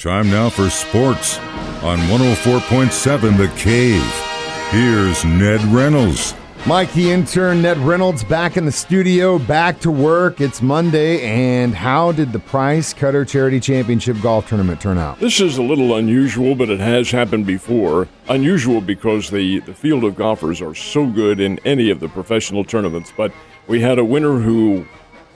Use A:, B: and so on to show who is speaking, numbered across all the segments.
A: Time now for sports on 104.7 The Cave. Here's Ned Reynolds.
B: Mike, the intern, Ned Reynolds, back in the studio, back to work. It's Monday, and how did the Price Cutter Charity Championship Golf Tournament turn out?
C: This is a little unusual, but it has happened before. Unusual because the, the field of golfers are so good in any of the professional tournaments, but we had a winner who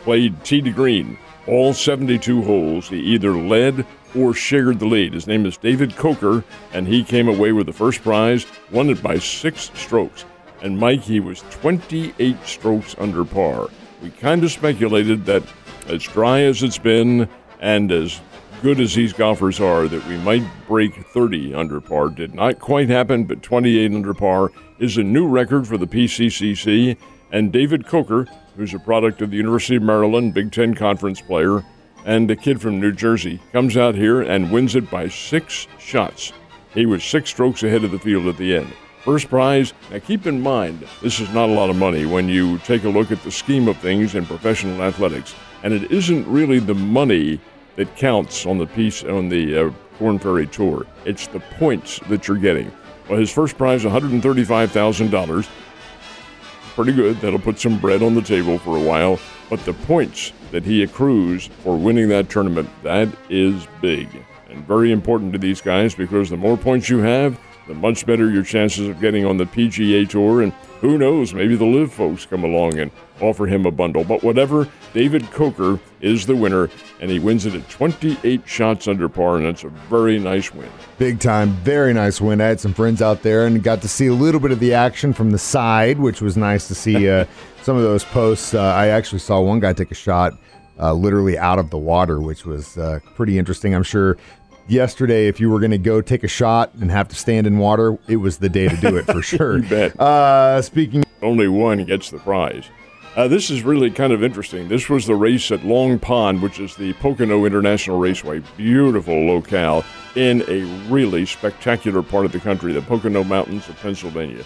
C: played tee to green all 72 holes. He either led or shared the lead. His name is David Coker, and he came away with the first prize, won it by six strokes and Mike, he was 28 strokes under par. We kind of speculated that as dry as it's been and as good as these golfers are, that we might break 30 under par. Did not quite happen, but 28 under par is a new record for the PCCC. And David Coker, who's a product of the University of Maryland, Big Ten Conference player, and a kid from New Jersey, comes out here and wins it by six shots. He was six strokes ahead of the field at the end. First prize. Now, keep in mind, this is not a lot of money when you take a look at the scheme of things in professional athletics, and it isn't really the money that counts on the piece on the uh, Korn Ferry Tour. It's the points that you're getting. Well, his first prize, one hundred thirty-five thousand dollars. Pretty good. That'll put some bread on the table for a while. But the points that he accrues for winning that tournament, that is big and very important to these guys because the more points you have, the much better your chances of getting on the PGA Tour. And who knows, maybe the LIV folks come along and offer him a bundle. But whatever, David Coker is the winner, and he wins it at 28 shots under par, and that's a very nice win.
B: Big time, very nice win. I had some friends out there and got to see a little bit of the action from the side, which was nice to see uh, some of those posts. Uh, I actually saw one guy take a shot. Uh, literally out of the water, which was uh, pretty interesting. I'm sure yesterday, if you were going to go take a shot and have to stand in water, it was the day to do it for sure.
C: you bet.
B: Uh, speaking,
C: only one gets the prize. Uh, this is really kind of interesting. This was the race at Long Pond, which is the Pocono International Raceway. Beautiful locale in a really spectacular part of the country, the Pocono Mountains of Pennsylvania.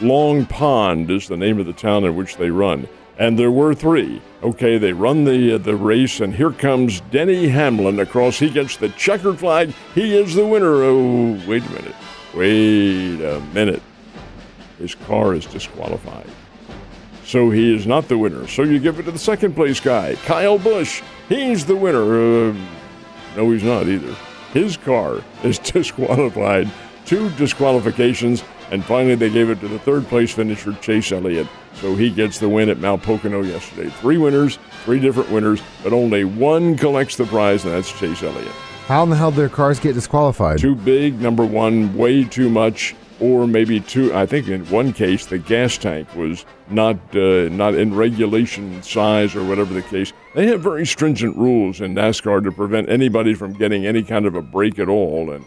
C: Long Pond is the name of the town in which they run and there were three. Okay, they run the uh, the race, and here comes Denny Hamlin across. He gets the checkered flag. He is the winner. Oh, wait a minute. Wait a minute. His car is disqualified. So he is not the winner. So you give it to the second place guy, Kyle Busch. He's the winner. Uh, no, he's not either. His car is disqualified. Two disqualifications, and finally they gave it to the third place finisher, Chase Elliott. So he gets the win at Mount Pocono yesterday. Three winners, three different winners, but only one collects the prize, and that's Chase Elliott.
B: How in the hell did their cars get disqualified?
C: Too big, number one, way too much, or maybe too. I think in one case the gas tank was not uh, not in regulation size or whatever the case. They have very stringent rules in NASCAR to prevent anybody from getting any kind of a break at all, and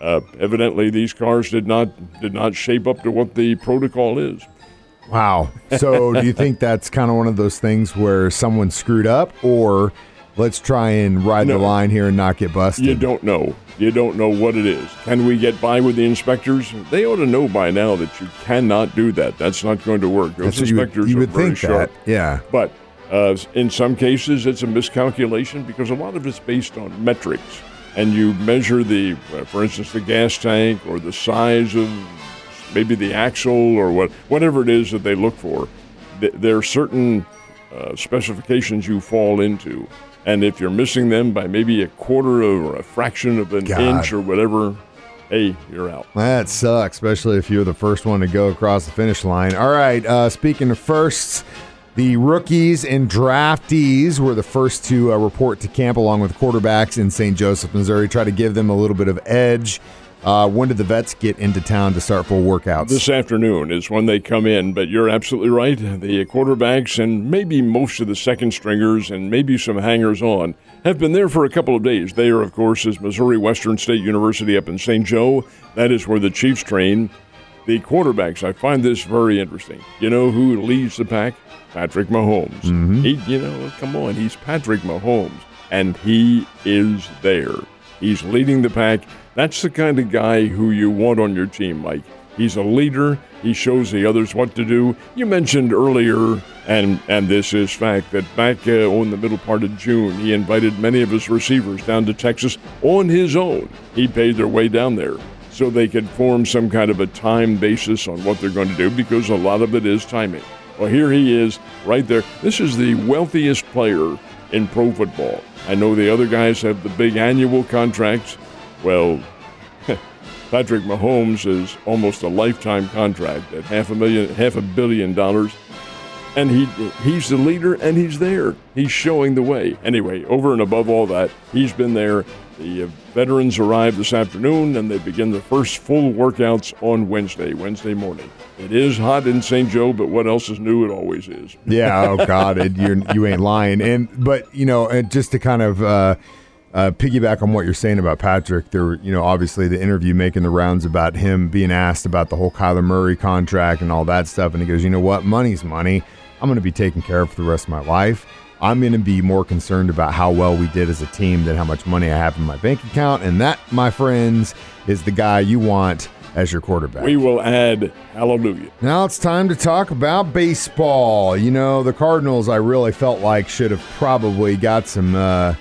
C: uh, evidently these cars did not did not shape up to what the protocol is.
B: Wow. So do you think that's kind of one of those things where someone screwed up or let's try and ride no, the line here and not get busted?
C: You don't know. You don't know what it is. Can we get by with the inspectors? They ought to know by now that you cannot do that. That's not going to work. Those
B: that's
C: inspectors
B: you would, you would
C: are very
B: think
C: sharp.
B: That. Yeah.
C: But uh, in some cases, it's a miscalculation because a lot of it's based on metrics. And you measure the, uh, for instance, the gas tank or the size of maybe the axle or what, whatever it is that they look for. Th- there are certain uh, specifications you fall into. And if you're missing them by maybe a quarter or a fraction of an
B: God.
C: inch or whatever, hey, you're out.
B: That sucks, especially if you're the first one to go across the finish line. All right, uh, speaking of firsts, the rookies and draftees were the first to uh, report to camp along with quarterbacks in St. Joseph, Missouri. Try to give them a little bit of edge uh, when did the vets get into town to start full workouts?
C: This afternoon is when they come in, but you're absolutely right. The quarterbacks and maybe most of the second stringers and maybe some hangers on have been there for a couple of days. There, of course, is Missouri Western State University up in St. Joe. That is where the Chiefs train. The quarterbacks, I find this very interesting. You know who leads the pack? Patrick Mahomes.
B: Mm-hmm.
C: He, you know, come on, he's Patrick Mahomes, and he is there. He's leading the pack. That's the kind of guy who you want on your team, Mike. He's a leader. He shows the others what to do. You mentioned earlier, and and this is fact, that back uh, on the middle part of June, he invited many of his receivers down to Texas on his own. He paid their way down there so they could form some kind of a time basis on what they're going to do because a lot of it is timing. Well, here he is right there. This is the wealthiest player in pro football. I know the other guys have the big annual contracts. Well, Patrick Mahomes is almost a lifetime contract at half a million, half a billion dollars, and he he's the leader and he's there. He's showing the way. Anyway, over and above all that, he's been there. The uh, veterans arrive this afternoon, and they begin the first full workouts on Wednesday, Wednesday morning. It is hot in St. Joe, but what else is new? It always is.
B: Yeah. Oh God, it, you're, you ain't lying. And but you know, and just to kind of. Uh, uh, piggyback on what you're saying about Patrick, there, you know, obviously the interview making the rounds about him being asked about the whole Kyler Murray contract and all that stuff, and he goes, "You know what? Money's money. I'm going to be taken care of for the rest of my life. I'm going to be more concerned about how well we did as a team than how much money I have in my bank account." And that, my friends, is the guy you want as your quarterback.
C: We will add hallelujah.
B: Now it's time to talk about baseball. You know, the Cardinals, I really felt like should have probably got some. Uh,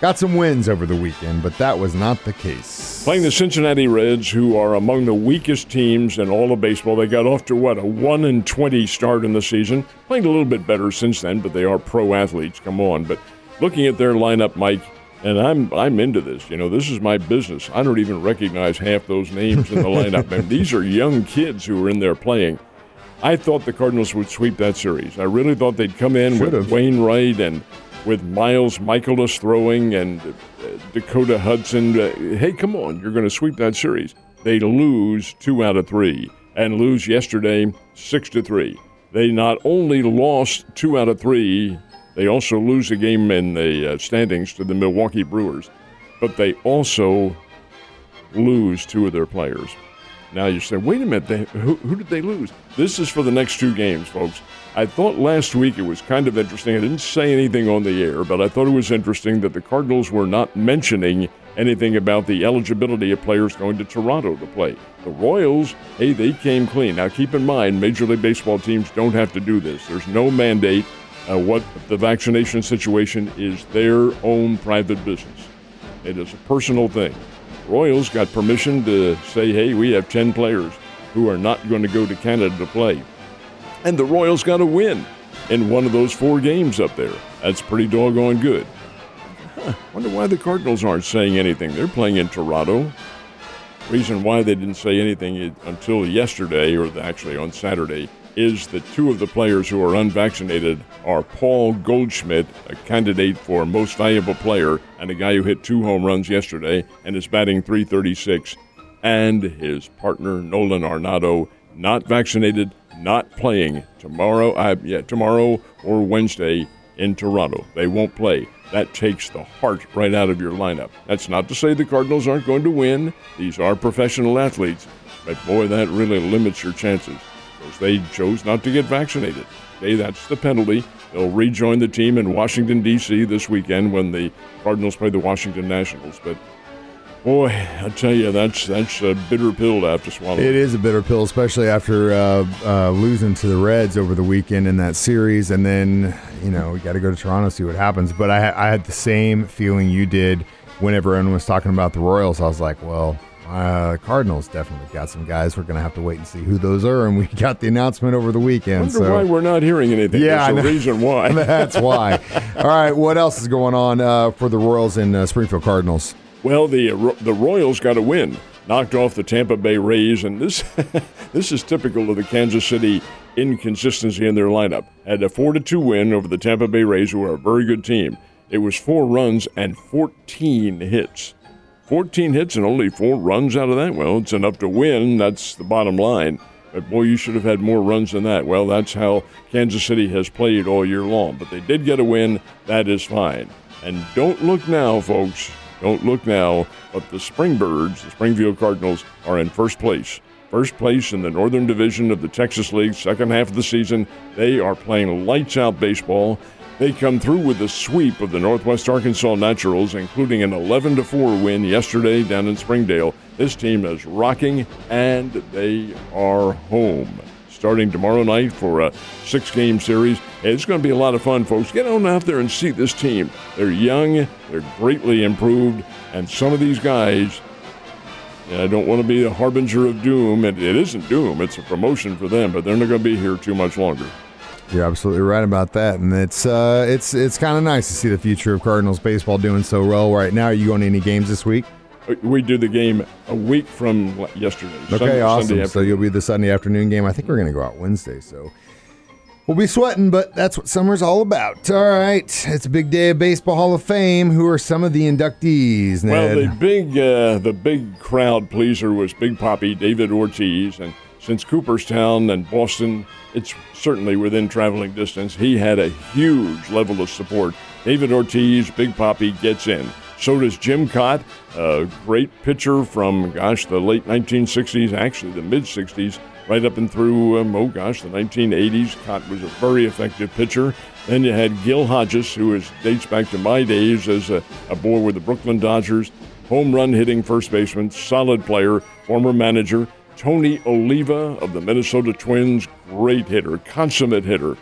B: got some wins over the weekend, but that was not the case.
C: Playing the Cincinnati Reds, who are among the weakest teams in all of baseball. They got off to what a one and twenty start in the season. Playing a little bit better since then, but they are pro athletes. Come on, but looking at their lineup, Mike, and I'm I'm into this. You know, this is my business. I don't even recognize half those names in the lineup, and these are young kids who are in there playing. I thought the Cardinals would sweep that series. I really thought they'd come in
B: Should've.
C: with Wainwright and with Miles Mikolas throwing and Dakota Hudson. Uh, hey, come on, you're going to sweep that series. They lose two out of three and lose yesterday six to three. They not only lost two out of three, they also lose a game in the uh, standings to the Milwaukee Brewers, but they also lose two of their players. Now you say, wait a minute, they, who, who did they lose? This is for the next two games, folks. I thought last week it was kind of interesting. I didn't say anything on the air, but I thought it was interesting that the Cardinals were not mentioning anything about the eligibility of players going to Toronto to play. The Royals, hey, they came clean. Now keep in mind, Major League Baseball teams don't have to do this. There's no mandate. Uh, what the vaccination situation is their own private business. It is a personal thing. Royals got permission to say, hey, we have 10 players who are not going to go to Canada to play. And the Royals got a win in one of those four games up there. That's pretty doggone good. Huh, wonder why the Cardinals aren't saying anything. They're playing in Toronto. Reason why they didn't say anything eh, until yesterday, or actually on Saturday, is that two of the players who are unvaccinated are Paul Goldschmidt, a candidate for most valuable player, and a guy who hit two home runs yesterday and is batting 336, and his partner Nolan Arenado, not vaccinated, not playing tomorrow. Uh, yeah, tomorrow or Wednesday in Toronto. They won't play. That takes the heart right out of your lineup. That's not to say the Cardinals aren't going to win. These are professional athletes, but boy, that really limits your chances because they chose not to get vaccinated. Hey, that's the penalty. They'll rejoin the team in Washington, D.C. this weekend when the Cardinals play the Washington Nationals. But boy, I tell you, that's that's a bitter pill to have to swallow.
B: It is a bitter pill, especially after uh, uh, losing to the Reds over the weekend in that series, and then you know we got to go to Toronto see what happens. But I, I had the same feeling you did whenever everyone was talking about the Royals. I was like, well, uh, Cardinals definitely got some guys. We're going to have to wait and see who those are. And we got the announcement over the weekend.
C: Wonder
B: so
C: why we're not hearing anything.
B: Yeah,
C: There's a reason why.
B: that's why. All right, what else is going on uh, for the Royals and uh, Springfield Cardinals?
C: Well, the uh, the Royals got a win, knocked off the Tampa Bay Rays, and this this is typical of the Kansas City inconsistency in their lineup. Had a four to two win over the Tampa Bay Rays, who are a very good team. It was four runs and 14 hits. 14 hits and only four runs out of that. Well, it's enough to win. That's the bottom line. But boy, you should have had more runs than that. Well, that's how Kansas City has played all year long. But they did get a win. That is fine. And don't look now, folks. Don't look now. But the Springbirds, the Springfield Cardinals, are in first place. First place in the Northern Division of the Texas League, second half of the season. They are playing lights out baseball. They come through with a sweep of the Northwest Arkansas Naturals, including an 11 4 win yesterday down in Springdale. This team is rocking, and they are home. Starting tomorrow night for a six game series. It's going to be a lot of fun, folks. Get on out there and see this team. They're young, they're greatly improved, and some of these guys I don't want to be a harbinger of doom. It, it isn't doom, it's a promotion for them, but they're not going to be here too much longer.
B: You're absolutely right about that, and it's uh, it's it's kind of nice to see the future of Cardinals baseball doing so well right now. Are you going to any games this week?
C: Uh, we do the game a week from yesterday.
B: Okay,
C: Sunday,
B: awesome.
C: Sunday
B: so you'll be the Sunday afternoon game. I think we're going to go out Wednesday, so we'll be sweating, but that's what summer's all about. All right, it's a big day of Baseball Hall of Fame. Who are some of the inductees? Ned?
C: Well, the big uh, the big crowd pleaser was Big Papi David Ortiz, and since Cooperstown and Boston, it's certainly within traveling distance. He had a huge level of support. David Ortiz, Big Papi gets in. So does Jim Kaat, a great pitcher from, gosh, the late 1960s, actually the mid 60s, right up and through, um, oh gosh, the 1980s. Kaat was a very effective pitcher. Then you had Gil Hodges, who is, dates back to my days as a, a boy with the Brooklyn Dodgers, home run hitting first baseman, solid player, former manager. Tony Oliva of the Minnesota Twins, great hitter, consummate hitter.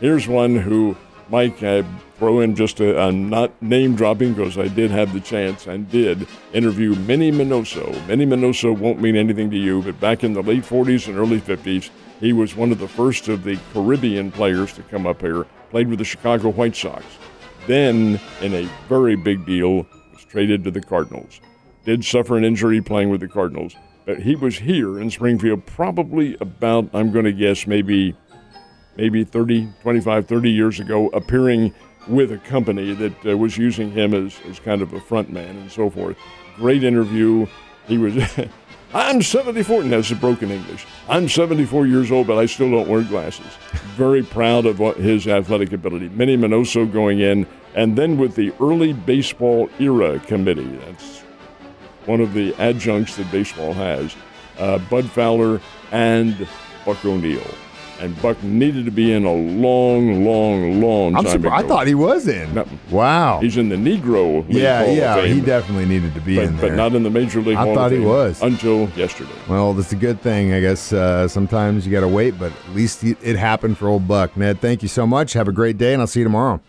C: Here's one who, Mike, I throw in just a, not name dropping because I did have the chance and did interview Minnie Minoso. Minnie Minoso won't mean anything to you, but back in the late 40s and early 50s, he was one of the first of the Caribbean players to come up here, played with the Chicago White Sox. Then, in a very big deal, was traded to the Cardinals. Did suffer an injury playing with the Cardinals but he was here in Springfield probably about, I'm going to guess, maybe maybe 30, 25, 30 years ago, appearing with a company that uh, was using him as, as kind of a front man and so forth. Great interview. He was, I'm 74, and that's a broken English. I'm 74 years old, but I still don't wear glasses. Very proud of what, his athletic ability. Minnie Minoso going in, and then with the early baseball era committee. That's one of the adjuncts that baseball has, uh, Bud Fowler and Buck O'Neil. And Buck needed to be in a long, long, long
B: I'm
C: time
B: surprised. I thought he was in.
C: No.
B: Wow.
C: He's in the Negro League
B: yeah,
C: Hall
B: yeah. He definitely needed to be
C: but,
B: in there.
C: but not in the Major League
B: I
C: Hall
B: thought he was.
C: until yesterday.
B: Well, that's a good thing, I guess. Uh, sometimes you got to wait, but at least it happened for old Buck. Ned, thank you so much. Have a great day, and I'll see you tomorrow.